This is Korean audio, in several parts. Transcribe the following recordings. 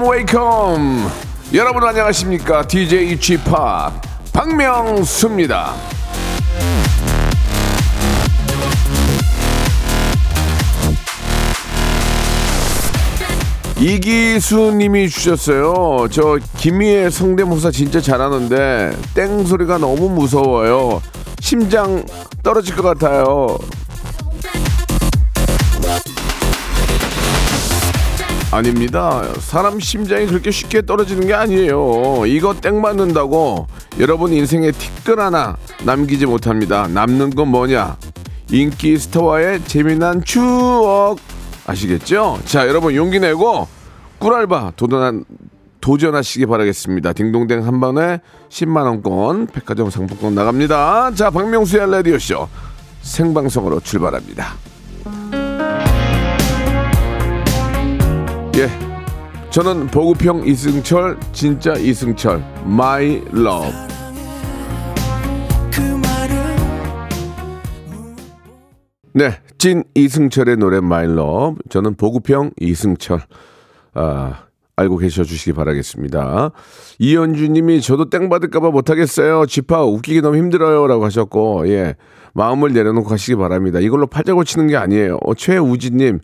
welcome welcome 여러분 안녕하십니까? DJ p 박명수입니다. 이기수님이 주셨어요. 저 김희애 성대모사 진짜 잘하는데 땡 소리가 너무 무서워요. 심장 떨어질 것 같아요 아닙니다. 사람 심장이 그렇게 쉽게 떨어지는 게 아니에요. 이거 땡 맞는다고 여러분 인생에 티끌 하나 남기지 못합니다. 남는 건 뭐냐? 인기 스타와의 재미난 추억 아시겠죠? 자, 여러분 용기 내고 꿀알바 도전한 도전하시기 바라겠습니다. 딩동댕 한 번에 10만 원권 백화점 상품권 나갑니다. 자, 박명수의 라디오 쇼 생방송으로 출발합니다. 예. 저는 보급형 이승철, 진짜 이승철, My Love. 네, 찐 이승철의 노래 My Love. 저는 보급형 이승철. 아, 알고 계셔 주시기 바라겠습니다. 이현주 님이 저도 땡 받을까봐 못하겠어요. 지파 웃기기 너무 힘들어요 라고 하셨고, 예, 마음을 내려놓고 가시기 바랍니다. 이걸로 팔자고 치는 게 아니에요. 어, 최우진님,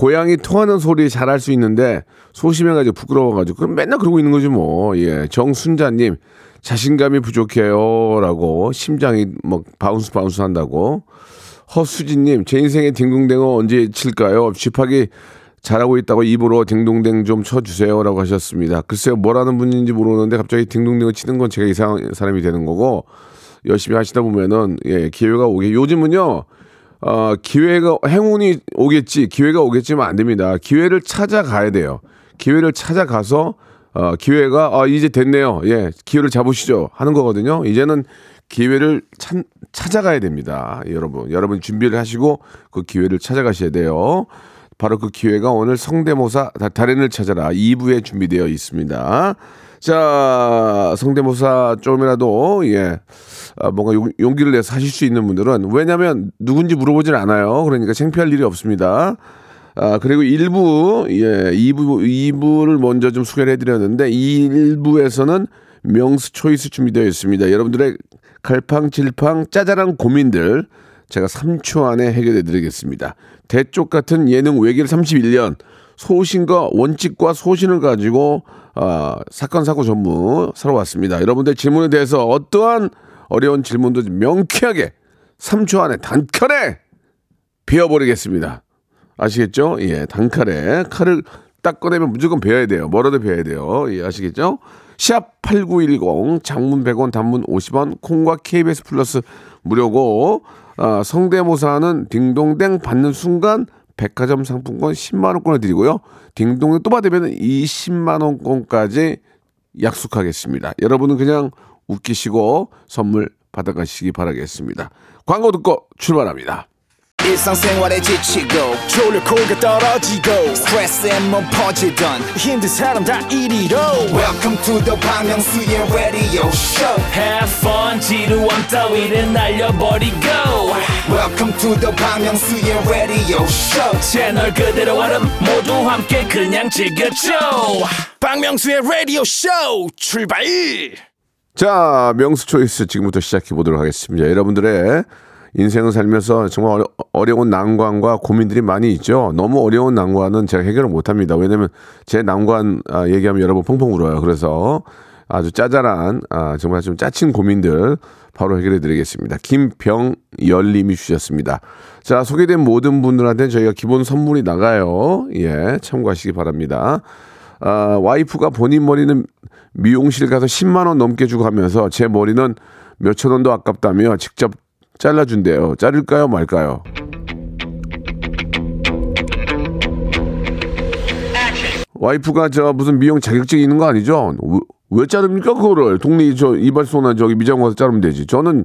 고양이 토하는 소리 잘할 수 있는데 소심해가지고 부끄러워가지고 그럼 맨날 그러고 있는 거지 뭐. 예, 정순자님 자신감이 부족해요라고 심장이 뭐 bounce bounce 한다고. 허수진님 제 인생의 딩동댕은 언제 칠까요? 쥐파기 잘하고 있다고 입으로 딩동댕 좀 쳐주세요라고 하셨습니다. 글쎄요 뭐라는 분인지 모르는데 갑자기 딩동댕을 치는 건 제가 이상한 사람이 되는 거고 열심히 하시다 보면은 예 기회가 오게 요즘은요. 어, 기회가, 행운이 오겠지, 기회가 오겠지만 안 됩니다. 기회를 찾아가야 돼요. 기회를 찾아가서, 어, 기회가, 아, 이제 됐네요. 예, 기회를 잡으시죠. 하는 거거든요. 이제는 기회를 찾, 찾아가야 됩니다. 여러분. 여러분 준비를 하시고 그 기회를 찾아가셔야 돼요. 바로 그 기회가 오늘 성대모사 다- 달인을 찾아라 2부에 준비되어 있습니다. 자, 성대모사 좀이라도, 예, 아, 뭔가 용, 용기를 내서 하실 수 있는 분들은, 왜냐면 누군지 물어보질 않아요. 그러니까 창피할 일이 없습니다. 아, 그리고 1부, 예, 2부, 2부를 먼저 좀 소개를 해드렸는데, 1부에서는 명수 초이스 준비되어 있습니다. 여러분들의 갈팡질팡 짜잘한 고민들, 제가 3초 안에 해결해 드리겠습니다. 대쪽 같은 예능 외길 31년, 소신과 원칙과 소신을 가지고 아, 사건 사고 전무 사러 왔습니다. 여러분들 질문에 대해서 어떠한 어려운 질문도 명쾌하게 3초 안에 단칼에 베어버리겠습니다. 아시겠죠? 예, 단칼에 칼을 딱 꺼내면 무조건 베어야 돼요. 뭐라도 베어야 돼요. 예, 아시겠죠? 샵8910 장문 100원 단문 50원 콩과 KBS 플러스 무료고 아, 성대모사는 딩동댕 받는 순간 백화점 상품권 10만 원권을 드리고요. 딩동댕 또 받으면 20만 원권까지 약속하겠습니다. 여러분은 그냥 웃기시고 선물 받아가시기 바라겠습니다. 광고 듣고 출발합니다. 일상생활에 지치고, 졸려 코가 떨어지고, 스트레스에 몸 퍼지던, 힘든 사람 다 이리로. welcome to the Bang Myung-soo's radio show. Have fun 지루함 따위를 날려버리고. Welcome to the Bang Myung-soo's radio show. 채널 그대로 얼음 모두 함께 그냥 즐겨줘. 박명수의 radio show 출발! 자, 명수 초이스 지금부터 시작해 보도록 하겠습니다. 여러분들의 인생을 살면서 정말 어려, 어려운 난관과 고민들이 많이 있죠. 너무 어려운 난관은 제가 해결을 못 합니다. 왜냐면 제 난관 아, 얘기하면 여러분 펑펑 울어요. 그래서 아주 짜잘한 아, 정말 좀 짜친 고민들 바로 해결해 드리겠습니다. 김병열님이 주셨습니다. 자, 소개된 모든 분들한테 저희가 기본 선물이 나가요. 예, 참고하시기 바랍니다. 아, 와이프가 본인 머리는 미용실 가서 10만 원 넘게 주고 하면서 제 머리는 몇천 원도 아깝다며 직접 잘라준대요. 자를까요, 말까요? 와이프가 저 무슨 미용 자격증이 있는 거 아니죠? 왜, 왜 자릅니까 그거를? 동네 저 이발소나 저기 미장 가서 자르면 되지. 저는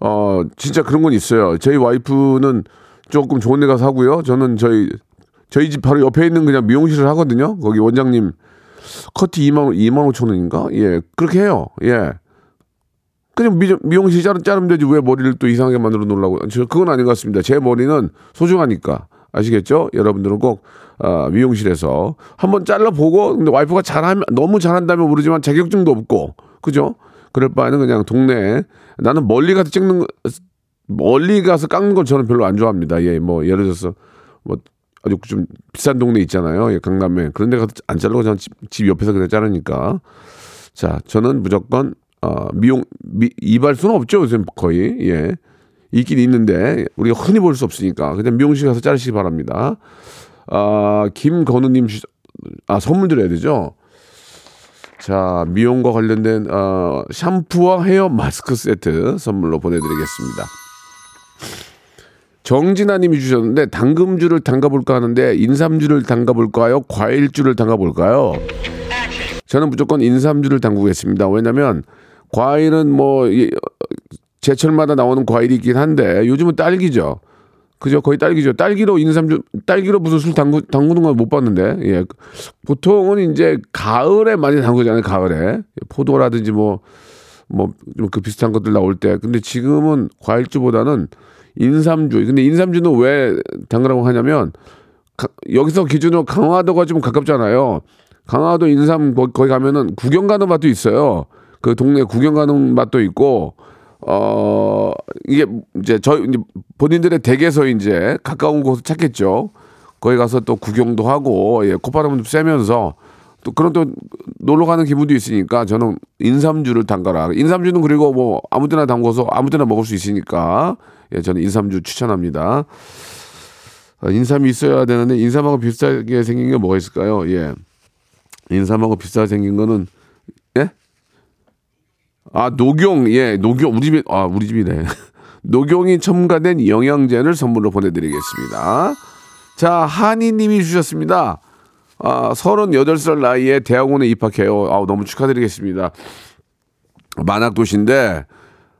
어 진짜 그런 건 있어요. 저희 와이프는 조금 좋은 데 가서 하고요. 저는 저희 저희 집 바로 옆에 있는 그냥 미용실을 하거든요. 거기 원장님 커트 2만 2만 5천 원인가? 예, 그렇게 해요. 예. 그냥 미, 미용실 자르, 자르면 되지 왜 머리를 또 이상하게 만들어 놓으려고? 저 그건 아닌 것 같습니다. 제 머리는 소중하니까 아시겠죠? 여러분들은 꼭 아, 미용실에서 한번 잘라보고 근데 와이프가 잘하면 너무 잘한다면 모르지만 자격증도 없고 그죠? 그럴 바에는 그냥 동네에 나는 멀리 가서 찍는 거 멀리 가서 깎는 걸 저는 별로 안 좋아합니다. 예, 뭐 예를 들어서 뭐 아주 좀 비싼 동네 있잖아요. 예, 강남에 그런 데 가서 안 자르고 저는 집, 집 옆에서 그냥 자르니까 자 저는 무조건 어, 미용 미, 이발소는 없죠 요즘 거의 예 있긴 있는데 우리가 흔히 볼 수 없으니까 그냥 미용실 가서 자르시기 바랍니다. 아 김건우님 주- 아 선물 드려야 되죠. 자 미용과 관련된 어, 샴푸와 헤어 마스크 세트 선물로 보내드리겠습니다. 정진아님이 주셨는데 당금주를 담가볼까 하는데 인삼주를 담가볼까요? 과일주를 담가볼까요? 저는 무조건 인삼주를 담그겠습니다. 왜냐면 과일은 뭐 제철마다 나오는 과일이 있긴 한데 요즘은 딸기죠. 그죠? 거의 딸기죠. 딸기로 인삼주, 딸기로 무슨 술 담그, 담그는 건 못 봤는데, 예. 보통은 이제 가을에 많이 담그잖아요, 가을에. 포도라든지 뭐, 뭐, 좀 그 비슷한 것들 나올 때. 근데 지금은 과일주보다는 인삼주. 근데 인삼주는 왜 담그라고 하냐면, 가- 여기서 기준으로 강화도가 좀 가깝잖아요. 강화도 인삼 거- 거기 가면은 구경 가는 맛도 있어요. 그 동네 구경 가는 맛도 있고 어 이게 이제 저희 이제 본인들의 댁에서 이제 가까운 곳을 찾겠죠. 거기 가서 또 구경도 하고 예, 콧바람도 쐬면서 또 그런 또 놀러 가는 기분도 있으니까 저는 인삼주를 담가라. 인삼주는 그리고 뭐 아무 데나 담궈서 아무 데나 먹을 수 있으니까 예, 저는 인삼주 추천합니다. 아, 인삼이 있어야 되는데 인삼하고 비슷하게 생긴 게 뭐가 있을까요? 예. 인삼하고 비슷하게 생긴 거는 예? 아 녹용 예 녹용 우리 집에 아 우리 집이네 녹용이 첨가된 영양제를 선물로 보내드리겠습니다. 자 한이님이 주셨습니다. 아 38살 나이에 대학원에 입학해요. 아 너무 축하드리겠습니다. 만학도시인데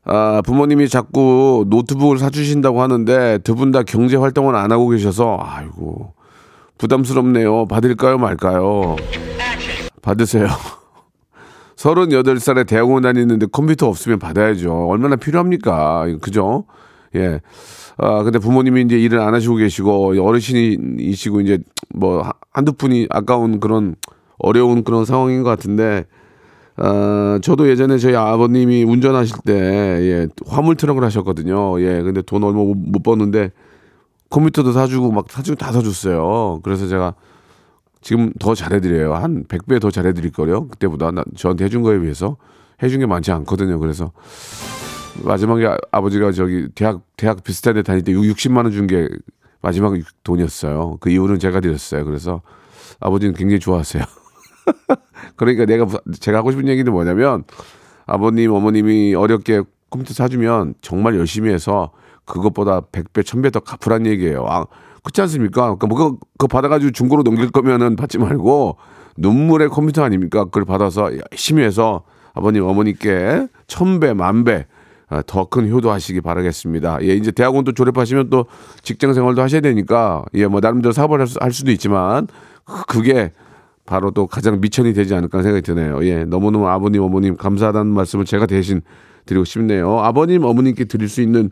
아, 부모님이 자꾸 노트북을 사주신다고 하는데 두 분 다 경제 활동을 안 하고 계셔서 아이고 부담스럽네요. 받을까요 말까요? 받으세요. 38살에 대학원 다니는데 컴퓨터 없으면 받아야죠. 얼마나 필요합니까? 그죠? 예. 아, 근데 부모님이 이제 일을 안 하시고 계시고, 어르신이시고, 이제 뭐, 하- 한두 푼이 아까운 그런 어려운 그런 상황인 것 같은데, 아, 저도 예전에 저희 아버님이 운전하실 때, 예, 화물 트럭을 하셨거든요. 예, 근데 돈 얼마 못, 못 버는데, 컴퓨터도 사주고, 막 사주고 다 사줬어요. 그래서 제가 지금 더 잘해드려요. 한 100배 더 잘해드릴걸요. 그때보다. 나, 저한테 해준 거에 비해서. 해준 게 많지 않거든요. 그래서 마지막에 아, 아버지가 저기 대학, 대학 비슷한 데 다닐 때 60만 원 준 게 마지막 돈이었어요. 그 이후는 제가 드렸어요. 그래서 아버지는 굉장히 좋아하세요. 그러니까 내가, 무- 제가 하고 싶은 얘기는 뭐냐면 아버님, 어머님이 어렵게 컴퓨터 사주면 정말 열심히 해서 그것보다 100배, 1000배 더 갚으란 얘기예요. 아, 그렇지 않습니까? 그러니까 뭐 그거, 그거 받아가지고 중고로 넘길 거면은 받지 말고 눈물의 컴퓨터 아닙니까? 그걸 받아서 열심히 해서 아버님, 어머니께 1000배, 만배 더 큰 효도하시기 바라겠습니다. 예, 이제 대학원도 졸업하시면 또 직장 생활도 하셔야 되니까 예, 뭐 나름대로 사업을 할 수도 있지만 그- 그게 바로 또 가장 미천이 되지 않을까 생각이 드네요. 예, 너무너무 아버님, 어머님 감사하다는 말씀을 제가 대신 드리고 싶네요. 아버님, 어머님께 드릴 수 있는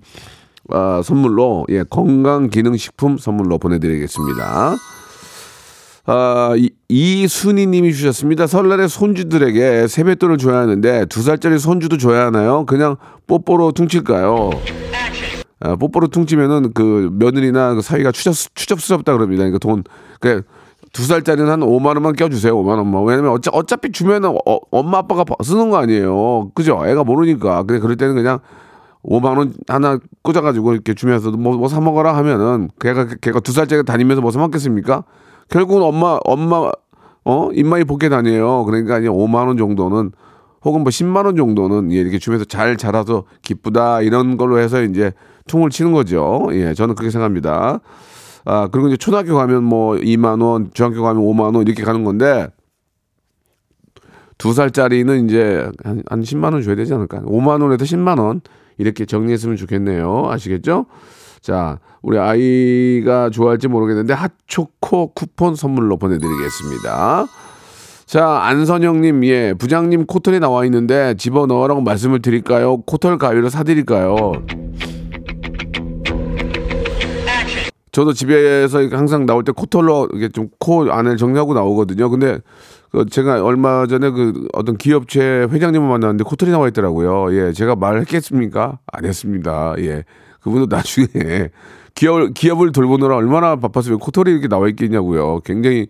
아, 선물로 예, 건강기능식품 선물로 보내드리겠습니다. 아, 이, 이순희 님이 주셨습니다. 설날에 손주들에게 세뱃돈을 줘야 하는데 두 살짜리 손주도 줘야 하나요? 그냥 뽀뽀로 퉁칠까요? 아, 뽀뽀로 퉁치면은 그 며느리나 그 사이가 추접, 추접스럽다 그럽니다. 그러니까 돈, 그, 두 살짜리는 한 5만 원만 껴주세요. 5만 원만. 왜냐면 어차, 어차피 주면은 어, 엄마 아빠가 쓰는 거 아니에요. 그죠? 애가 모르니까. 근데 그럴 때는 그냥 5만 원 하나 꽂아가지고 이렇게 주면서 뭐, 뭐 사먹어라 하면은 걔가, 걔가 두 살짜리 다니면서 뭐 사먹겠습니까? 결국은 엄마, 엄마, 어? 입마이 복게 다녀요. 그러니까 이제 5만 원 정도는 혹은 뭐 10만 원 정도는 예, 이렇게 주면서 잘 자라서 기쁘다 이런 걸로 해서 이제 퉁을 치는 거죠. 예, 저는 그렇게 생각합니다. 아, 그리고 이제 초등학교 가면 뭐 2만 원, 중학교 가면 5만 원 이렇게 가는 건데 두 살짜리는 이제 한, 한 10만 원 줘야 되지 않을까? 5만 원에서 10만 원 이렇게 정리했으면 좋겠네요. 아시겠죠? 자, 우리 아이가 좋아할지 모르겠는데 핫초코 쿠폰 선물로 보내드리겠습니다. 자, 안선영님, 예, 부장님 코털이 나와 있는데 집어넣으라고 말씀을 드릴까요? 코털 가위를 사드릴까요? 저도 집에서 항상 나올 때 코털로 이게 좀 코 안을 정리하고 나오거든요. 근데 그 제가 얼마 전에 그 어떤 기업체 회장님을 만났는데 코털이 나와 있더라고요. 예, 제가 말했겠습니까? 안 했습니다. 예, 그분도 나중에 기업 기업을 돌보느라 얼마나 바빴으면 코털이 이렇게 나와 있겠냐고요. 굉장히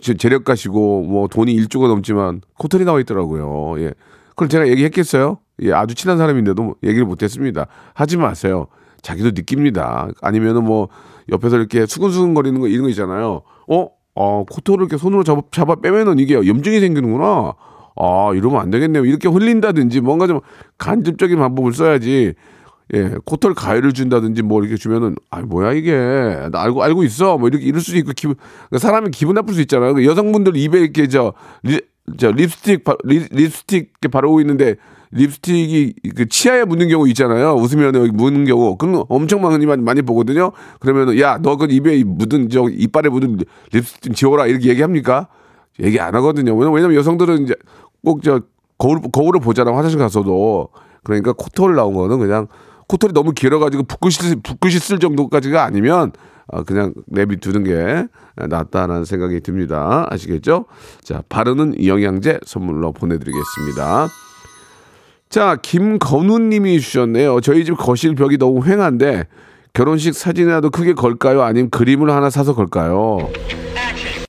제- 재력가시고 뭐 돈이 1조가 넘지만 코털이 나와 있더라고요. 예. 그걸 제가 얘기했겠어요? 예, 아주 친한 사람인데도 뭐 얘기를 못 했습니다. 하지 마세요. 자기도 느낍니다. 아니면은 뭐 옆에서 이렇게 수근수근 거리는 거 이런 거 있잖아요. 어? 어, 코털을 이렇게 손으로 잡아, 잡아 빼면은 이게 염증이 생기는구나. 아, 이러면 안 되겠네요. 이렇게 흘린다든지 뭔가 좀 간접적인 방법을 써야지. 예, 코털 가위를 준다든지 뭐 이렇게 주면은 아 뭐야 이게 나 알고 알고 있어 뭐 이렇게 이럴 수도 있고 기분 그러니까 사람이 기분 나쁠 수 있잖아요. 그 여성분들 입에 이렇게 저, 리, 저 립스틱 바, 리, 립스틱 바르고 있는데 립스틱이 그 치아에 묻는 경우 있잖아요. 웃으면 여기 묻는 경우 거 엄청 많이 많이, 보거든요. 그러면은 야너 그 입에 묻은 저 이빨에 묻은 립스틱 좀 지워라 이렇게 얘기합니까? 얘기 안 하거든요. 왜냐면 여성들은 이제 꼭 저 거울 거울을 보잖아 화장실 가서도 그러니까 코털 나온 거는 그냥 코털이 너무 길어가지고 씻을 붓고 씻을 정도까지가 아니면 어, 그냥 내비 두는 게 낫다라는 생각이 듭니다. 아시겠죠? 자 바르는 영양제 선물로 보내드리겠습니다. 자, 김건우 님이 주셨네요. 저희 집 거실 벽이 너무 휑한데 결혼식 사진이라도 크게 걸까요? 아니면 그림을 하나 사서 걸까요?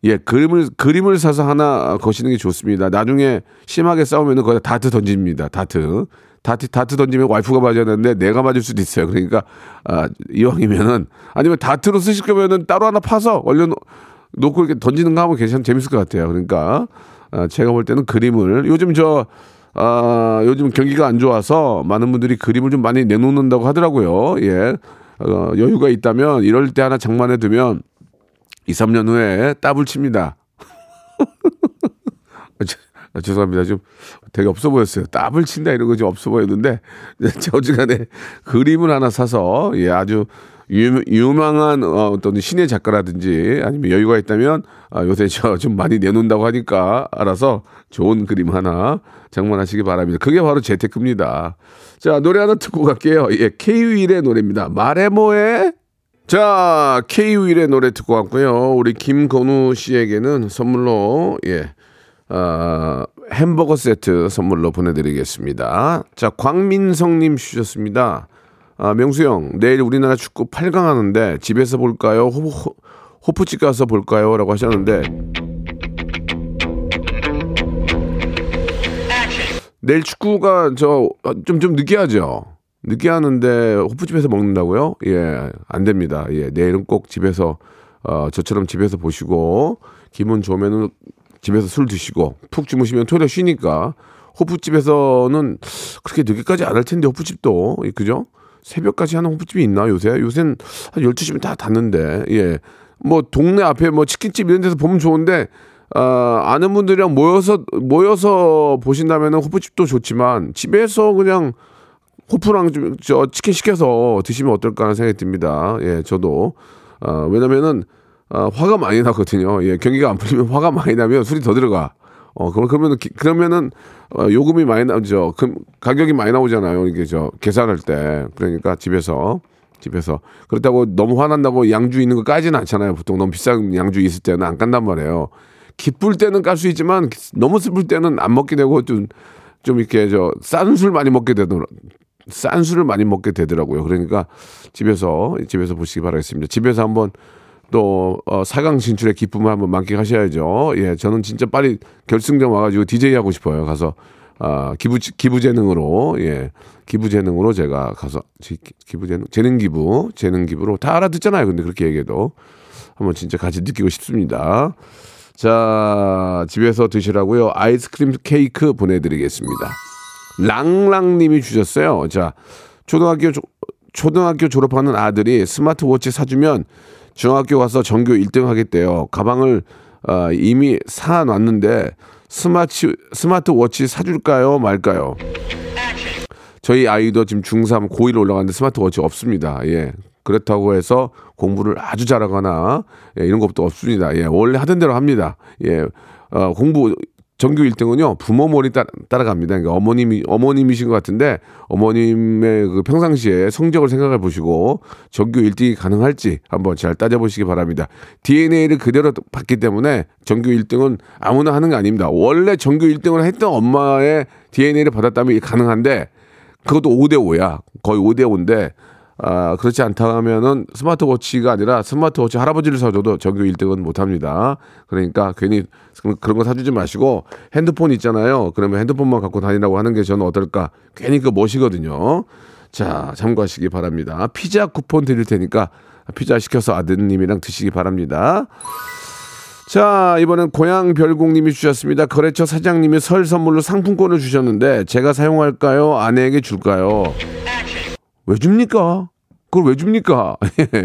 예, 그림을 그림을 사서 하나 거시는 게 좋습니다. 나중에 심하게 싸우면은 거기다 다트 던집니다. 다트. 다트 다트 던지면 와이프가 맞아야 되는데 내가 맞을 수도 있어요. 그러니까 아, 이왕이면은 아니면 다트로 쓰실 거면은 따로 하나 파서 놓- 놓고 이렇게 던지는 거 하면 괜찮 재밌을 것 같아요. 그러니까 아, 제가 볼 때는 그림을 요즘 저 아, 요즘 경기가 안 좋아서 많은 분들이 그림을 좀 많이 내놓는다고 하더라고요. 예. 어, 여유가 있다면 이럴 때 하나 장만해 두면 2, 3년 후에 따블 칩니다. 아, 죄- 아, 죄송합니다. 좀 되게 없어 보였어요. 따블 친다 이런 거 좀 없어 보였는데 어지간에 그림을 하나 사서 예, 아주 유, 유망한 어, 어떤 신의 작가라든지 아니면 여유가 있다면 아, 요새 저 좀 많이 내놓는다고 하니까 알아서 좋은 그림 하나 장만하시기 바랍니다. 그게 바로 재테크입니다. 자 노래 하나 듣고 갈게요. 예, K-윌의 노래입니다. 말해 뭐해? 자, K-윌의 노래 듣고 왔고요. 우리 김건우 씨에게는 선물로, 예, 아, 햄버거 세트 선물로 보내드리겠습니다. 자, 광민성님 주셨습니다. 아, 명수 형, 내일 우리나라 축구 8강 하는데 집에서 볼까요? 호, 호, 호프집 가서 볼까요? 라고 하셨는데, 내일 축구가 저좀좀 늦게 하죠. 늦게 하는데 호프집에서 먹는다고요? 예, 안 됩니다. 예, 내일은 꼭 집에서 어 저처럼 집에서 보시고 기분 좋으면은 집에서 술 드시고 푹 주무시면 토요일 쉬니까 호프집에서는 그렇게 늦게까지 안 할 텐데 호프집도 예, 그죠? 새벽까지 하는 호프집이 있나 요새? 요새는 한 12시면 다 닫는데. 예. 뭐 동네 앞에 뭐 치킨집 이런 데서 보면 좋은데 아, 아는 분들이랑 모여서 모여서 보신다면 호프집도 좋지만 집에서 그냥 호프랑 좀 저 치킨 시켜서 드시면 어떨까 하는 생각이 듭니다. 예, 저도 아, 왜냐면은 아, 화가 많이 나거든요. 예, 경기가 안 풀리면 화가 많이 나면 술이 더 들어가. 어, 기- 그러면은 어, 요금이 많이 나오죠. 그 가격이 많이 나오잖아요. 이게 저 계산할 때. 그러니까 집에서 집에서 그렇다고 너무 화난다고 양주 있는 거 까지는 않잖아요. 보통 너무 비싼 양주 있을 때는 안 깐단 말이에요. 기쁠 때는 깔 수 있지만 너무 슬플 때는 안 먹게 되고 좀 좀 이렇게 저 싼 술 많이 먹게 되더라. 싼 술을 많이 먹게 되더라고요. 그러니까 집에서 집에서 보시기 바라겠습니다. 집에서 한번 또 어, 4강 진출의 기쁨을 한번 만끽하셔야죠. 예, 저는 진짜 빨리 결승전 와가지고 DJ 하고 싶어요. 가서 아, 기부 기부 재능으로 예 기부 재능으로 제가 가서 지- 기부 재능 재능 기부 재능 기부로 다 알아듣잖아요. 근데 그렇게 얘기해도 한번 진짜 같이 느끼고 싶습니다. 자 집에서 드시라고요. 아이스크림 케이크 보내드리겠습니다. 랑랑님이 주셨어요. 자 초등학교 조- 초등학교 졸업하는 아들이 스마트워치 사주면 중학교 가서 전교 1등 하겠대요. 가방을 어, 이미 사놨는데 스마트 스마트워치 사줄까요 말까요? 저희 아이도 지금 중3 고1 올라가는데 스마트워치 없습니다. 예. 그렇다고 해서 공부를 아주 잘하거나 예, 이런 것도 없습니다. 예, 원래 하던 대로 합니다. 예, 어, 공부 전교 1등은요 부모 머리 따, 따라갑니다. 그러니까 어머님이 어머님이신 것 같은데 어머님의 그 평상시에 성적을 생각해 보시고 전교 1등이 가능할지 한번 잘 따져보시기 바랍니다. DNA를 그대로 받기 때문에 전교 1등은 아무나 하는 게 아닙니다. 원래 전교 1등을 했던 엄마의 DNA를 받았다면 가능한데 그것도 5대 5야. 거의 5대 5인데 아, 그렇지 않다 하면은 스마트워치가 아니라 스마트워치 할아버지를 사줘도 전교 1등은 못 합니다. 그러니까 괜히 그런 거 사주지 마시고 핸드폰 있잖아요. 그러면 핸드폰만 갖고 다니라고 하는 게 저는 어떨까? 괜히 그 멋이거든요. 자, 참고하시기 바랍니다. 피자 쿠폰 드릴 테니까 피자 시켜서 아드님이랑 드시기 바랍니다. 자, 이번엔 고향 별공님이 주셨습니다. 거래처 사장님이 설 선물로 상품권을 주셨는데 제가 사용할까요? 아내에게 줄까요? 왜 줍니까? 그걸 왜 줍니까?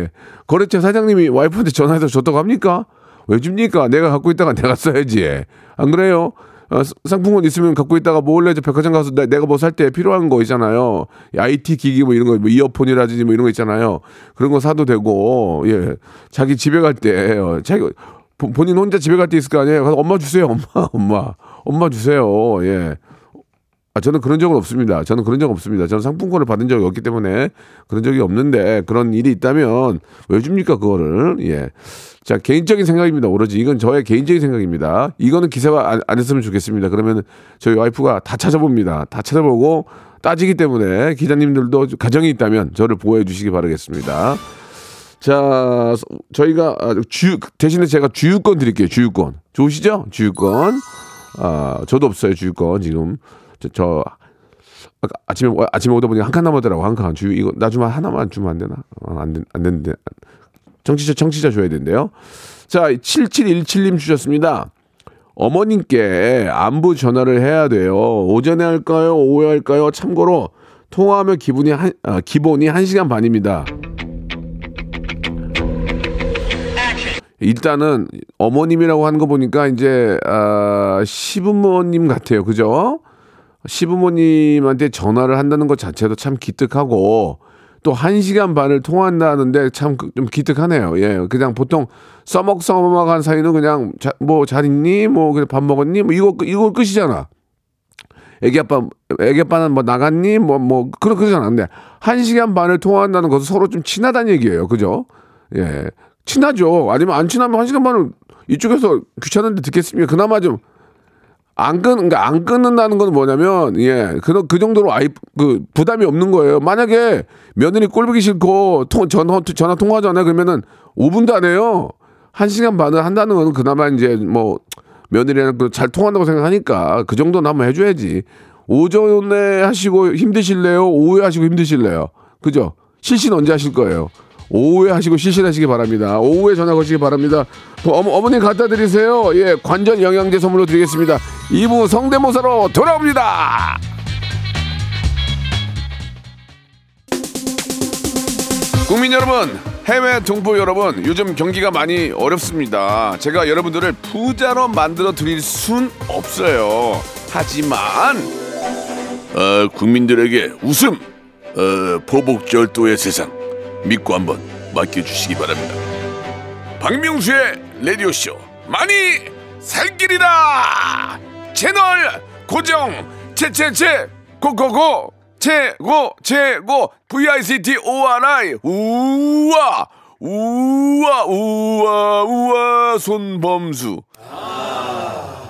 거래처 사장님이 와이프한테 전화해서 줬다고 합니까? 왜 줍니까? 내가 갖고 있다가 내가 써야지. 안 그래요? 어, 상품권 있으면 갖고 있다가 몰래 저 백화점 가서 내, 내가 뭐 살 때 필요한 거 있잖아요. IT 기기 뭐 이런 거, 뭐 이어폰이라든지 뭐 이런 거 있잖아요. 그런 거 사도 되고, 예. 자기 집에 갈 때, 어, 자기, 본- 본인 혼자 집에 갈 때 있을 거 아니에요. 가서 엄마 주세요, 엄마, 엄마. 엄마 주세요. 예. 아, 저는 그런 적은 없습니다. 저는 그런 적 없습니다. 저는 상품권을 받은 적이 없기 때문에 그런 적이 없는데 그런 일이 있다면 왜 줍니까, 그거를? 예. 자, 개인적인 생각입니다. 오로지. 이건 저의 개인적인 생각입니다. 이거는 기사가 안, 안 했으면 좋겠습니다. 그러면 저희 와이프가 다 찾아봅니다. 다 찾아보고 따지기 때문에 기자님들도 가정이 있다면 저를 보호해 주시기 바라겠습니다. 자, 저희가 아, 주 대신에 제가 주유권 드릴게요. 주유권. 좋으시죠? 주유권. 아, 저도 없어요. 주유권 지금. 저, 저 아침에 와- 아침에 오다 보니 한칸 남았더라고. 한 칸. 주유 이거 나 주면 하나만 주면 안 되나? 어, 안, 된- 안 되는데. 청취자 청취자 줘야 된대요. 자, 7717님 주셨습니다. 어머님께 안부 전화를 해야 돼요. 오전에 할까요? 오후에 할까요? 참고로 통화하면 기분이 한, 아, 기본이 1시간 반입니다. 일단은 어머님이라고 하는 거 보니까 이제 아, 시부모님 같아요. 그죠? 시부모님한테 전화를 한다는 것 자체도 참 기특하고 또한 시간 반을 통화한다는데 참 좀 기특하네요. 예, 그냥 보통 써먹써먹한 사이는 그냥 뭐 잘 있니? 뭐 그래 밥 먹었니? 뭐 이거 이거 끝이잖아. 애기 아빠 애기 아빠는 뭐 나갔니? 뭐뭐 그런 그러잖아. 근데 한 시간 반을 통화한다는 것은 서로 좀 친하다는 얘기예요. 그죠? 예. 친하죠. 아니면 안 친하면 한 시간 반을 이쪽에서 귀찮은데 듣겠습니까? 그나마 좀 안 끊, 그러니까 안 끊는다는 건 뭐냐면, 예, 그, 그 정도로 아이, 그, 부담이 없는 거예요. 만약에 며느리 꼴보기 싫고, 통, 전화, 전화 통화하잖아요. 그러면은 5분도 안 해요. 한 시간 반을 한다는 건 그나마 이제 뭐, 며느리랑 그잘 통한다고 생각하니까 그 정도는 한번 해줘야지. 오전에 하시고 힘드실래요? 오후에 하시고 힘드실래요? 그죠? 실신 언제 하실 거예요? 오후에 하시고 실신하시기 바랍니다. 오후에 전화 거시기 바랍니다. 어머, 어머님 갖다 드리세요. 예, 관절 영양제 선물로 드리겠습니다. 2부 성대모사로 돌아옵니다. 국민 여러분, 해외 동포 여러분, 요즘 경기가 많이 어렵습니다. 제가 여러분들을 부자로 만들어 드릴 순 없어요. 하지만 어, 국민들에게 웃음, 어, 보복절도의 세상 믿고 한번 맡겨주시기 바랍니다. 박명수의 라디오 쇼 많이 살길이다. 채널 고정. 채채채. 고고고. 최고 최고. V I C T O R I. 우와. 우와 우와 우와. 손범수. 아,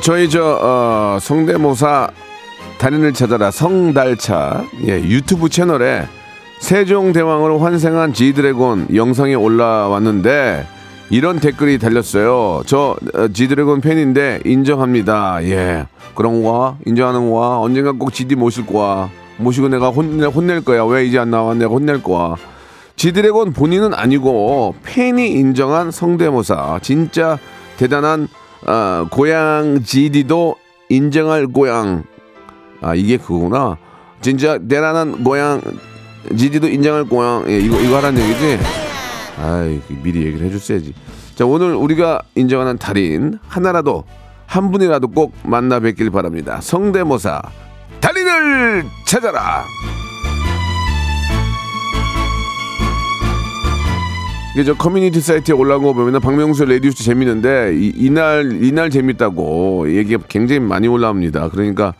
저희 저 어, 성대모사 달인을 찾아라 성달차 예, 유튜브 채널에 세종대왕으로 환생한 지드래곤 영상이 올라왔는데 이런 댓글이 달렸어요. 저 어, 지드래곤 팬인데 인정합니다. 예, 그런 거야 인정하는 거야 언젠가 꼭 지디 모실 거야 모시고 내가 혼내, 혼낼 거야 왜 이제 안 나와 내가 혼낼 거야. 지드래곤 본인은 아니고 팬이 인정한 성대모사 진짜 대단한 아, 고향 지디도 인정할 고향 아 이게 그거구나 진짜 대단한 고향 지지도 인정할 고향 예, 이거 이거 하라는 얘기지. 아이 미리 얘기를 해줬어야지. 자 오늘 우리가 인정하는 달인 하나라도 한 분이라도 꼭 만나 뵙길 바랍니다. 성대모사 달인을 찾아라. 이게 저 커뮤니티 사이트에 올라온 거 보면 박명수 라디오쇼 재밌는데 이, 이날 이날 재밌다고 얘기가 굉장히 많이 올라옵니다. 그러니까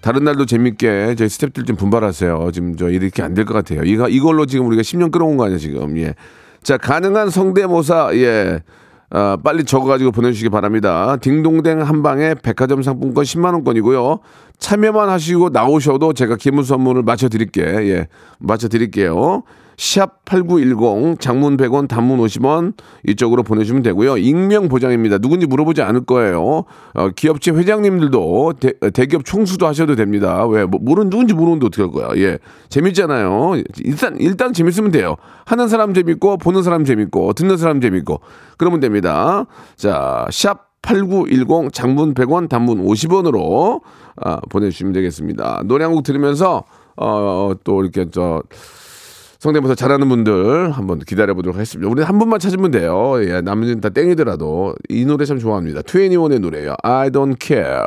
다른 날도 재밌게 저희 스탭들 좀 분발하세요. 지금 저 이렇게 안 될 것 같아요. 이거 이걸로 지금 우리가 10년 끌어온 거 아니야 지금. 예. 자 가능한 성대모사 예. 아, 빨리 적어가지고 보내주시기 바랍니다. 딩동댕 한 방에 백화점 상품권 10만 원권이고요. 참여만 하시고 나오셔도 제가 기물 선물을 맞춰드릴게. 예, 맞춰드릴게요. 샵 8910 장문 100원 단문 50원 이쪽으로 보내주시면 되고요. 익명 보장입니다. 누군지 물어보지 않을 거예요. 어, 기업체 회장님들도 대, 기업 총수도 하셔도 됩니다. 왜? 뭐, 모르는 누군지 모르는데 어떻게 할 거야. 예. 재밌잖아요. 일단 일단 재밌으면 돼요. 하는 사람 재밌고 보는 사람 재밌고 듣는 사람 재밌고 그러면 됩니다. 자, 샵 8910 장문 100원 단문 50원으로 아, 보내주시면 되겠습니다. 노래 한 곡 들으면서 어, 또 이렇게 저 성대모사 잘하는 분들 한번 기다려보도록 하겠습니다. 우리 한 분만 찾으면 돼요. 예, 남은 다 땡이더라도 이 노래 참 좋아합니다. 21의 노래예요. I don't care.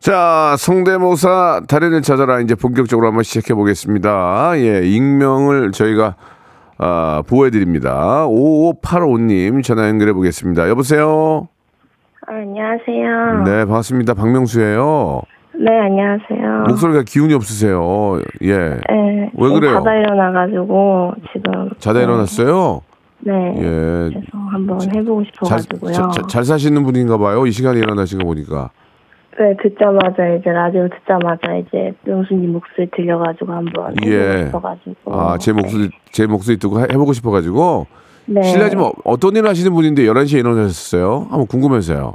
자, 성대모사 달인을 찾아라 이제 본격적으로 한번 시작해 보겠습니다. 예, 익명을 저희가 아, 보호해 드립니다. 5585님 전화 연결해 보겠습니다. 여보세요? 아, 안녕하세요. 네, 반갑습니다. 박명수예요. 네, 안녕하세요. 목소리가 기운이 없으세요. 예. 네, 왜 그래요? 자다 일어나가지고 지금. 자다 네, 일어났어요? 네. 예. 그래서 한번 해보고 잘, 싶어가지고요. 자- 자- 잘 사시는 분인가 봐요. 이 시간에 일어나신 거 보니까. 네, 듣자마자 이제 라디오 듣자마자 이제 명수님 목소리 들려가지고 한번 예. 싶어가지고. 아, 제 목소리, 제 목소리 듣고 해- 해보고 싶어가지고. 네. 실례지만 어떤 일 하시는 분인데 11시에 일어나셨어요? 한번 궁금해서요.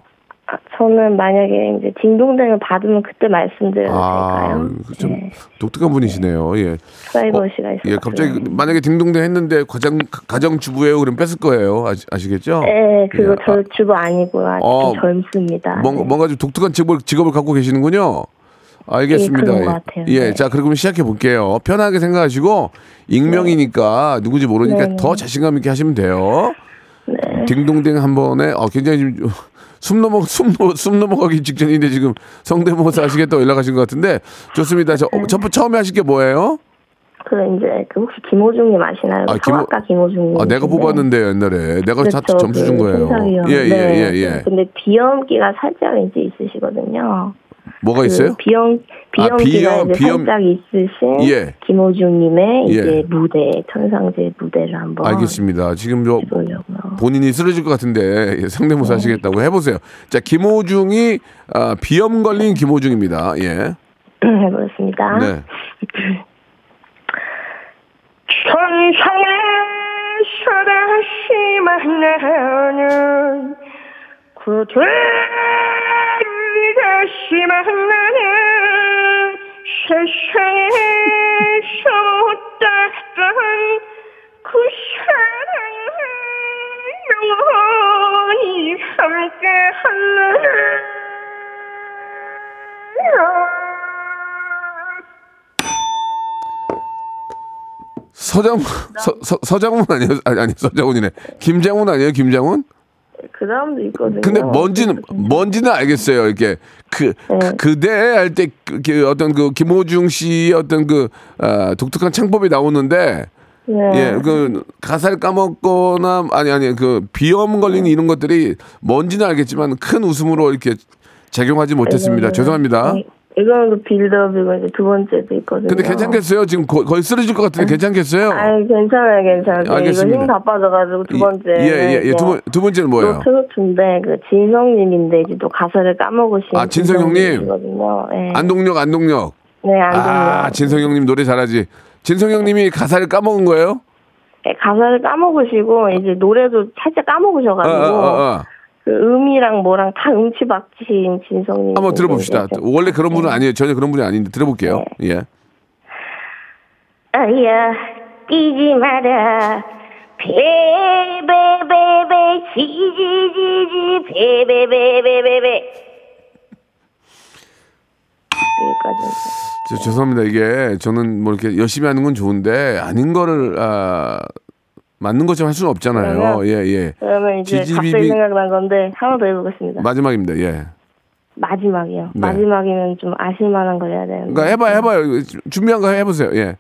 아, 저는 만약에 이제 딩동댕을 받으면 그때 말씀드려도 아, 될까요? 좀 네. 독특한 분이시네요. 예. 프라이버시가 있어요. 예, 갑자기 만약에 딩동댕 했는데 가정, 가정 주부예요? 그럼 뺐을 거예요. 아시, 아시 겠죠? 네, 그거 예. 저 주부 아니고요. 아직 어, 젊습니다. 뭔가, 네. 뭔가 좀 독특한 직업을, 직업을 갖고 계시는군요. 알겠습니다. 예, 것 같아요. 예, 네. 자, 그러면 시작해 볼게요. 편하게 생각하시고, 익명이니까 누군지 모르니까 네, 더 자신감 있게 하시면 돼요. 딩동댕 한 번에, 어, 굉장히 지금 숨 넘어, 숨, 숨 넘어가기 직전인데 지금 성대모사 하시겠다고 연락하신 것 같은데, 좋습니다. 저, 네. 어, 첫, 처음에 하실 게 뭐예요? 그 이제 그 혹시 김호중님 아시나요? 아, 아, 김호- 성악가 김호중님. 아, 내가 뽑았는데, 옛날에. 내가 다 그렇죠. 점수 준그 거예요. 심사위원. 예. 예, 예. 근데 비염기가 살짝 이제 있으시거든요. 뭐가 그 있어요? 비염 아, 비염기가 비염, 비염. 살짝 있으신 예. 김호중님의 예. 이제 무대 천상제 무대를 한번 알겠습니다. 지금 저 해보려고요. 본인이 쓰러질 것 같은데 예, 성대모사 하시겠다고 해보세요. 자, 김호중이 아, 비염 걸린 김호중입니다. 예. 해보겠습니다. 네. 천상에서다 심한 나는 그대를 다시 만 나는 세상에서 못다던 그 사랑을 영원히 함께 할래 서장 서, 서, 서장훈 아니에요? 아니, 아니 서장훈이네. 김장훈 아니에요? 김장훈? 그 다음도 있거든요. 근데 뭔지는 뭔지는 알겠어요. 이렇게 그, 네. 그 그대 할때 그, 그 어떤 그 김호중 씨의 어떤 그 아, 독특한 창법이 나오는데 네. 예, 그 가사를 까먹거나 아니 아니 그 비염 걸리는 이런 것들이 뭔지는 알겠지만 큰 웃음으로 이렇게 작용하지 못했습니다. 이거는- 죄송합니다. 이- 이거는 그 빌드업이고 이제 두 번째도 있거든요. 근데 괜찮겠어요? 지금 거, 거의 쓰러질 것 같은데 괜찮겠어요? 아니 괜찮아요, 괜찮아요. 이거 알겠습니다. 힘 다 빠져가지고 두 번째. 예, 예, 예. 두, 번, 두 번째는 뭐예요? 트로트인데 그 진성님인데 이제 또 가사를 까먹으신. 아, 진성 형님. 거든요. 네. 안동역, 안동역. 네, 안동역. 아, 진성 형님 노래 잘하지. 진성 형님이 가사를 까먹은 거예요? 네, 가사를 까먹으시고 이제 노래도 살짝 어, 까먹으셔가지고 어, 어, 어. 그 음이랑 뭐랑 다 음치박치신 진성님. 한번 들어봅시다. 원래 그런 분은 아니에요. 전혀 그런 분이 아닌데 들어볼게요. 예. 아야 뛰지 마라 베베베베 지지지지 베베베베베베 여기까지 저, 죄송합니다. 이게 저는 뭐 이렇게 열심히 하는 건 좋은데 아닌 거를 아, 맞는 것처럼 할 수는 없잖아요. 그러면- 예, 예. 그러면 이제 지지비비- 갑자기 생각난 건데 하나 더 해보겠습니다. 마지막입니다. 예. 마지막이요. 네. 마지막이면 좀 아실만한 걸 해야 되는데. 그러니까 해봐요, 해봐요. 준비한 거 해보세요. 예.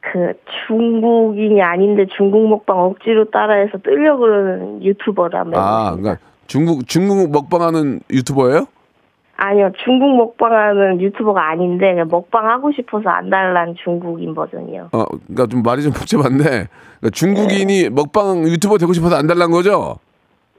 그 중국인이 아닌데 중국 먹방 억지로 따라해서 뜨려 그러는 유튜버를 한번 아. 그러니까 중국 중국 먹방하는 유튜버예요? 아니요, 중국 먹방하는 유튜버가 아닌데 그냥 먹방 하고 싶어서 안달난 중국인 버전이요. 어, 그러니까 좀 말이 좀 복잡한데 그러니까 중국인이 네. 먹방 유튜버 되고 싶어서 안 달란 거죠?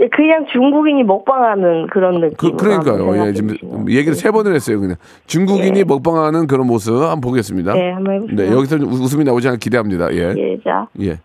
예, 그냥 중국인이 먹방하는 그런 느낌. 그, 그러니까요. 예, 지금 얘기를 세 번을 했어요. 그냥 중국인이 먹방하는 그런 모습 한번 보겠습니다. 네, 한번 해보세요. 네, 여기서 좀 웃음이 나오지 않을 기대합니다. 예. 예, 자. 예.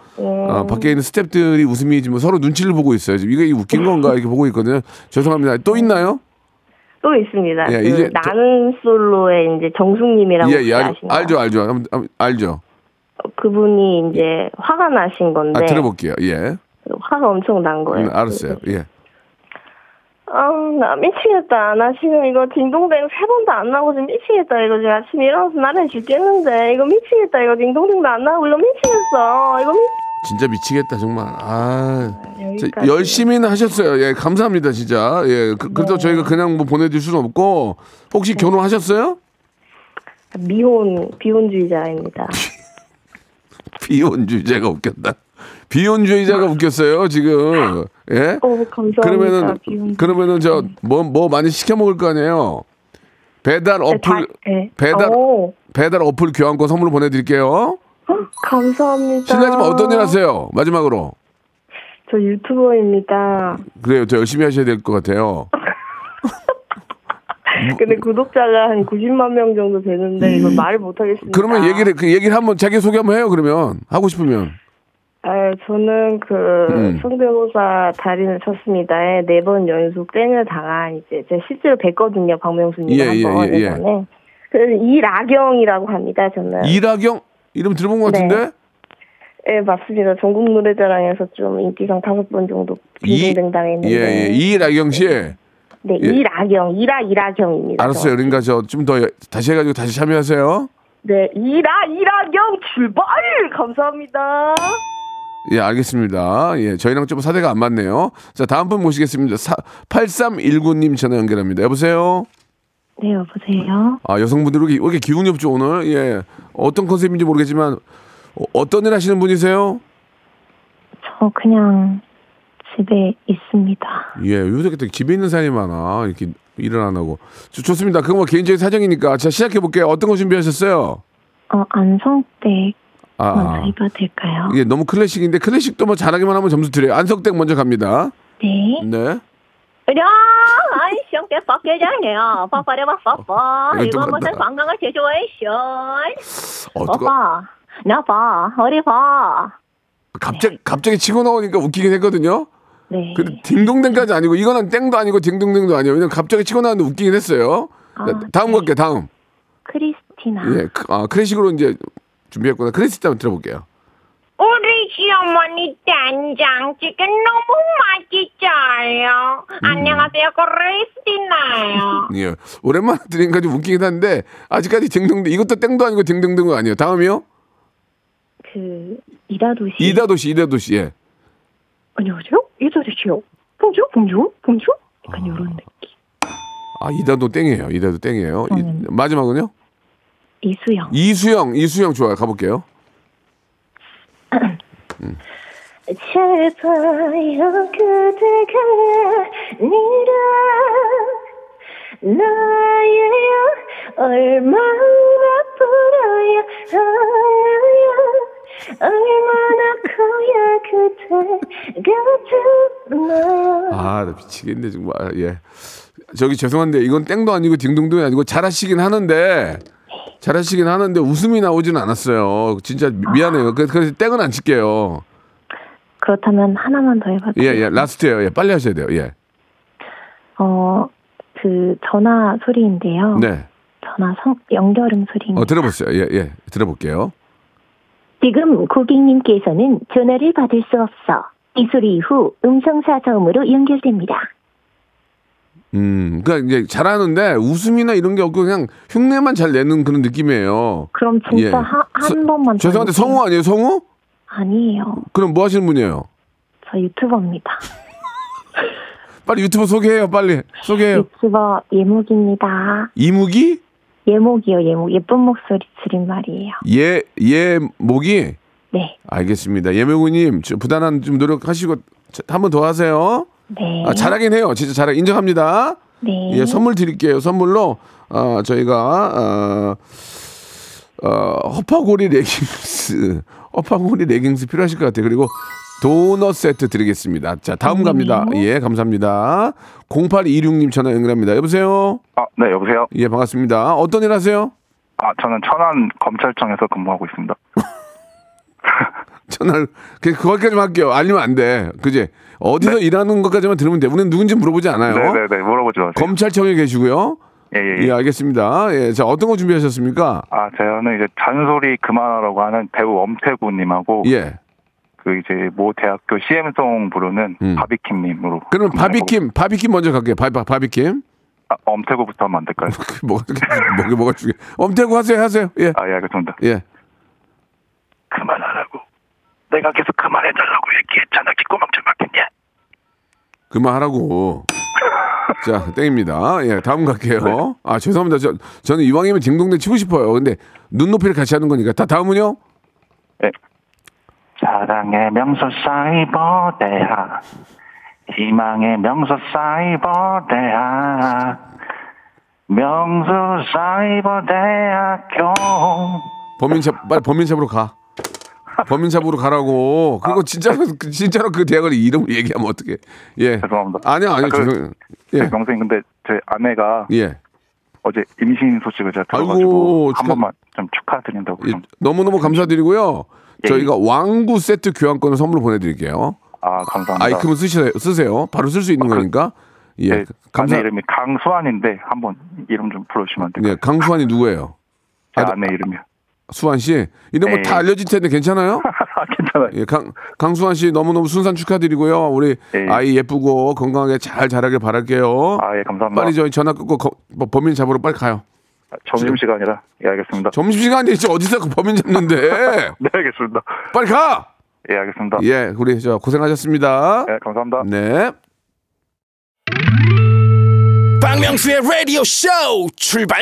어, 밖에 있는 스탭들이 웃음이 지금 서로 눈치를 보고 있어요. 지금 이게 웃긴 건가 이렇게 보고 있거든요. 죄송합니다. 또 있나요? 또 있습니다. 예, 그 이제 저- 나는 솔로의 이제 정숙님이라고 예, 예, 알, 아시나요? 알죠, 알죠. 한번- 한번 알죠. 그분이 이제 화가 나신 건데 아, 들어볼게요. 예. 화가 엄청 난 거예요. 음, 알았어요. 예. 아, 나 미치겠다. 나 지금 이거 딩동댕 세 번도 안 나오고 지금 미치겠다. 이거 지금 아침에 일어나서 나는 죽겠는데 이거 미치겠다. 이거 딩동댕도 안 나오고 이거 미치겠어. 이거 미... 진짜 미치겠다 정말. 아, 자, 여기까지. 열심히는 하셨어요. 예, 감사합니다 진짜. 예, 그, 네. 그래도 저희가 그냥 뭐 보내드릴 수는 없고 혹시 결혼하셨어요? 미혼 비혼주의자입니다. 비혼주의자가 웃겼다. 비혼주의자가 웃겼어요 지금. 예? 어, 감사합니다. 그러면은 비혼주의. 그러면은 저뭐뭐 많이 시켜 먹을 거 아니에요. 배달 네, 어플 다- 네. 배달 오, 배달 어플 교환권 선물로 보내드릴게요. 감사합니다. 실례지만 어떤 일 하세요? 마지막으로. 저 유튜버입니다. 그래요. 더 열심히 하셔야 될 것 같아요. 근데 구독자가 한 90만 명 정도 되는데 이걸 말을 못 하겠습니다. 음. 그러면 얘기를 그 얘기를 한번 자기 소개 한번 해요. 그러면 하고 싶으면. 아, 저는 그 음. 성대모사 달인을 쳤습니다에 네번 연속 땡을 당한 이제 제가 실제로 뵀거든요 박명수님 예, 예, 한번 예, 예. 예 전에. 그래서 이라경이라고 합니다 저는. 이라경 이름 들어본 것 네. 같은데. 예 맞습니다 전국 노래자랑에서 좀 인기상 다섯 번 정도 이- 빙빙 당했는데. 예, 예. 이라경 씨. 네 예. 이라경 이라 이라경입니다. 알았어요. 그러니까 저 좀 더 다시 해가지고 다시 참여하세요. 네 이라 이라경 출발 감사합니다. 예, 알겠습니다. 예, 저희랑 좀 사대가 안 맞네요. 자, 다음 분 모시겠습니다. 사, 8319님 전화 연결합니다. 여보세요? 네 여보세요. 아, 여성분들 왜 이렇게, 왜 이렇게 기운이 없죠, 오늘? 예. 어떤 컨셉인지 모르겠지만, 어, 어떤 일 하시는 분이세요? 저 그냥 집에 있습니다. 예, 요새 또 집에 있는 사람이 많아. 이렇게 일을 안 하고. 좋, 좋습니다. 그건 뭐 개인적인 사정이니까. 자, 시작해볼게요. 어떤 거 준비하셨어요? 어 안성댁 아, 먼저 아. 입어도 될까요? 이게 너무 클래식인데, 클래식도 뭐 잘하기만 하면 점수 드려요. 안석댁 먼저 갑니다. 네. 네. 야, 아이, 형태 빡개장이야. 빠빠레 빠빠. 이거 무슨 관광을 제조해쇼. 오빠, 나 봐, 어디 봐. 갑자기, 네. 갑자기 치고 나오니까 웃기긴 했거든요. 네. 근데 딩동댕까지 아니고, 이거는 땡도 아니고, 딩동댕도 아니에요. 그냥 갑자기 치고 나왔는데 웃기긴 했어요. 아, 다음 네. 갈게 다음. 크리스티나. 예, 아, 클래식으로 이제 준비했구나. 크리스티나 한번 들어볼게요. 우리 시어머니 된장찌개 너무 맛있어요. 안녕하세요, 크리스티나요. 예, 오랜만에 들으니까 좀 웃기긴 한데 아직까지 딩동댕 이것도 땡도 아니고 딩동댕도 아니에요. 다음이요. 그 이다도시. 이다도시 이다도시 예. 안녕하세요, 이다리시요. 봉주, 봉주, 봉주. 약간 이런 느낌. 아 이다도 땡이에요. 이다도 땡이에요. 이- 음. 마지막은요. 이수영. 이수영 이수영 좋아요. 가볼게요. 제발요 그대가 아니라 나예요 얼마나 불어야 하나요 얼마나 커야 그대가 아, 나 미치겠네 정말. 예. 저기 죄송한데 이건 땡도 아니고 딩동댕이 아니고 잘하시긴 하는데 잘하시긴 하는데 웃음이 나오지는 않았어요. 진짜 미안해요. 그- 그래서 땡은 안 칠게요. 그렇다면 하나만 더 해봐도 예, 예, 라스트예요. 예, 빨리 하셔야 돼요. 예. 어, 그 전화 소리인데요. 네. 전화 성, 연결음 소리입니다. 어, 들어보세요. 예, 예. 들어볼게요. 지금 고객님께서는 전화를 받을 수 없어. 이 소리 후 음성사서음으로 연결됩니다. 음, 그러니까 이제 잘하는데 웃음이나 이런 게 없고 그냥 흉내만 잘 내는 그런 느낌이에요. 그럼 진짜 예. 하- 한 서- 번만 더 죄송한데. 성우 아니에요, 성우? 아니에요. 그럼 뭐 하시는 분이에요? 저 유튜버입니다. 빨리 유튜브 소개해요, 빨리. 소개해요. 유튜버 예목입니다. 이무기? 예목이요, 예목. 예쁜 목소리 줄임말이에요. 예, 예, 목이? 네, 알겠습니다. 저 부단한 좀 노력하시고 한 번 더 하세요. 네. 아, 잘하긴 해요. 진짜 잘하 인정합니다. 네. 예, 선물 드릴게요. 선물로 어, 저희가 어, 어, 허파고리 레깅스, 허파고리 레깅스 필요하실 것 같아요. 그리고 도넛 세트 드리겠습니다. 자, 다음 갑니다. 예, 감사합니다. 0826님 전화 연결합니다. 여보세요? 아, 네, 여보세요? 예, 반갑습니다. 어떤 일 하세요? 아, 저는 천안 검찰청에서 근무하고 있습니다. 전화를, 그, 거기까지만 할게요. 알리면 안 돼. 그지? 어디서 일하는 것까지만 들으면 돼. 우리는 누군지 물어보지 않아요. 네. 네네네, 물어보지 마세요. 검찰청에 계시고요. 예, 예, 예. 예, 알겠습니다. 예, 자, 어떤 거 준비하셨습니까? 아, 저는 이제 잔소리 그만하라고 하는 배우 엄태구님하고 예. 그 이제 모 대학교 CM송 부르는 음. 바비킴님으로. 그러면 근무해보고- 바비킴, 바비킴 먼저 갈게요. 바, 바, 바비킴. 아, 엄태구부터 하면 안 될까요? 뭐가, 뭐가, 뭐가 중요 엄태구 하세요, 하세요. 예. 아, 예, 알겠습니다. 예. 그만하라고. 내가 계속 그만해달라고 얘기했잖아. 기꼬망쳐 맞겠냐? 그만하라고. 자, 땡입니다. 예, 다음 갈게요. 아, 죄송합니다. 저, 저는 이왕이면 딩동댕 치고 싶어요. 근데 눈높이를 같이 하는 거니까. 다 다음은요? 예. 사랑의 명소 사이버 대학. 희망의 명소 사이버 대학. 명소 사이버 대학교. 범인샵, 빨리 범인샵으로 가. 범인샵으로 가라고. 그거 진짜로, 그- 진짜로 그 대학을 이름을 얘기하면 어떡해. 예. 죄송합니다. 아니요, 아니요. 아, 그- 죄송 예. 네, 명수님 근데 제 아내가 예. 어제 임신 소식을 제가 아이고, 들어가지고 한 축하- 번만 좀 축하드린다고 예, 좀. 너무 너무 감사드리고요. 예. 저희가 왕구 세트 교환권을 선물로 보내드릴게요. 아 감사합니다. 아이크면 쓰세요. 쓰세요. 바로 쓸 수 있는 아, 그- 거니까. 예. 네, 감사. 아내 이름이 강수환인데 한번 이름 좀 불러주시면 안 될까요? 예, 강수환이 누구예요? 제 아, 아내 이름이요. 수환 씨. 이런 네. 거다 알려질 텐데 괜찮아요? 아, 괜찮아요. 예, 강, 강수환 씨 너무너무 순산 축하드리고요. 우리 예. 아이 예쁘고 건강하게 잘 자라길 바랄게요. 아 예 감사합니다. 빨리 저희 전화 끊고 거- 뭐 범인 잡으러 빨리 가요. 아, 점심 시간이라 예 알겠습니다. 점심시간이 있지 어디서 그 범인 잡는데. 네 알겠습니다. 빨리 가! 예 알겠습니다. 예, 우리 저 고생하셨습니다. 예 감사합니다. 네. 박명수의 라디오 쇼 출발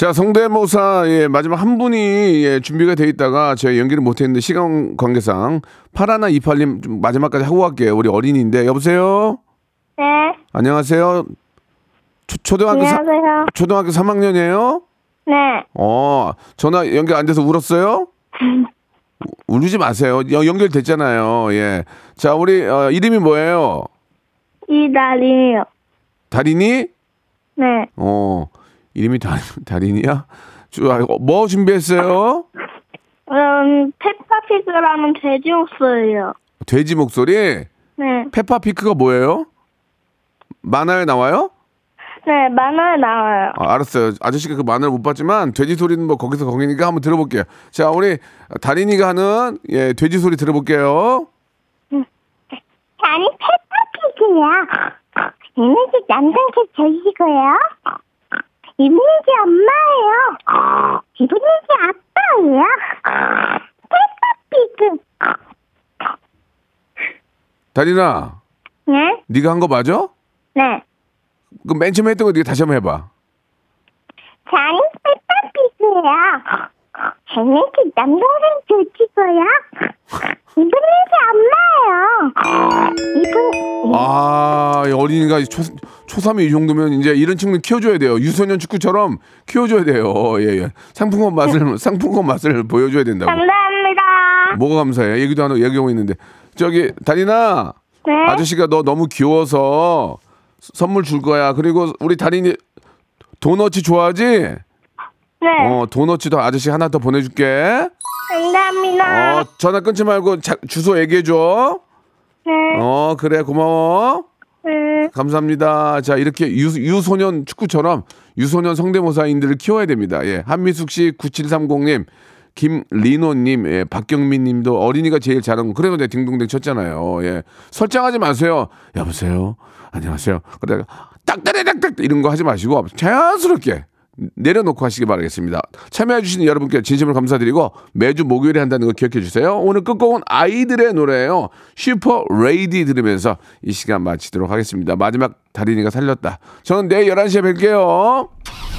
자 성대모사 예, 마지막 한 분이 예, 준비가 돼 있다가 제가 연기를 못했는데 시간 관계상 파라나 이팔님 좀 마지막까지 하고 갈게요. 우리 어린이인데 여보세요. 네. 안녕하세요. 초, 초등학교 사, 안녕하세요. 초등학교 3학년이에요? 네. 어, 전화 연결 안 돼서 울었어요? 우- 울지 마세요. 연, 연결됐잖아요. 예. 자, 우리 어, 이름이 뭐예요? 이달이요. 다린이? 네. 어, 이름이 다? 주, 아, 뭐 준비했어요? 음, 페파피그라는 돼지 목소리요. 돼지 목소리? 네. 페파피크가 뭐예요? 만화에 나와요? 네, 만화에 나와요. 아, 알았어요. 아저씨가 그 만화를 못 봤지만 돼지 소리는 뭐 거기서 거기니까 한번 들어볼게요. 자, 우리 다린이가 하는 예, 돼지 소리 들어볼게요. 아니, 페파피그야. 얘는 집 남동생 돼지고요. 이분이 집 엄마예요. 이분이 집 아빠예요. 페파피그. 다린아, 네? 네가 한 거 맞아? 네. 그맨 처음에 했던 거 네가 다시 한번 해봐. 자니 페파피그야. 집 남동생 돼지고요. 이분이 집 엄마예요. 이분, 아, 이 어린이가 초, 초3이 이 정도면 이제 이런 친구는 키워줘야 돼요. 유소년 축구처럼 키워줘야 돼요. 예, 예. 상품권 맛을, 상품권 맛을 보여줘야 된다고. 감사합니다. 뭐가 감사해? 얘기도 하나 얘기하고 있는데. 저기, 다린아. 네. 아저씨가 너 너무 귀여워서 선물 줄 거야. 그리고 우리 다린이 도너츠 좋아하지? 네. 어, 도너츠도 아저씨 하나 더 보내줄게. 감사합니다. 어, 전화 끊지 말고 자- 주소 얘기해줘. 네. 어, 그래, 고마워. 네. 감사합니다. 자, 이렇게 유, 유소년 축구처럼 유소년 성대모사인들을 키워야 됩니다. 예. 한미숙 씨, 9730님, 김리노님, 예. 박경민 님도 어린이가 제일 잘하는 거. 그래도 내 딩동댕 쳤잖아요. 예. 설정하지 마세요. 여보세요. 안녕하세요. 그래, 딱딱딱딱 이런 거 하지 마시고 자연스럽게 내려놓고 하시기 바라겠습니다. 참여해주신 여러분께 진심으로 감사드리고 매주 목요일에 한다는 거 기억해 주세요. 오늘 끝곡은 아이들의 노래예요. 슈퍼 레이디 들으면서 이 시간 마치도록 하겠습니다. 마지막 다린이가 살렸다. 저는 내일 11시에 뵐게요.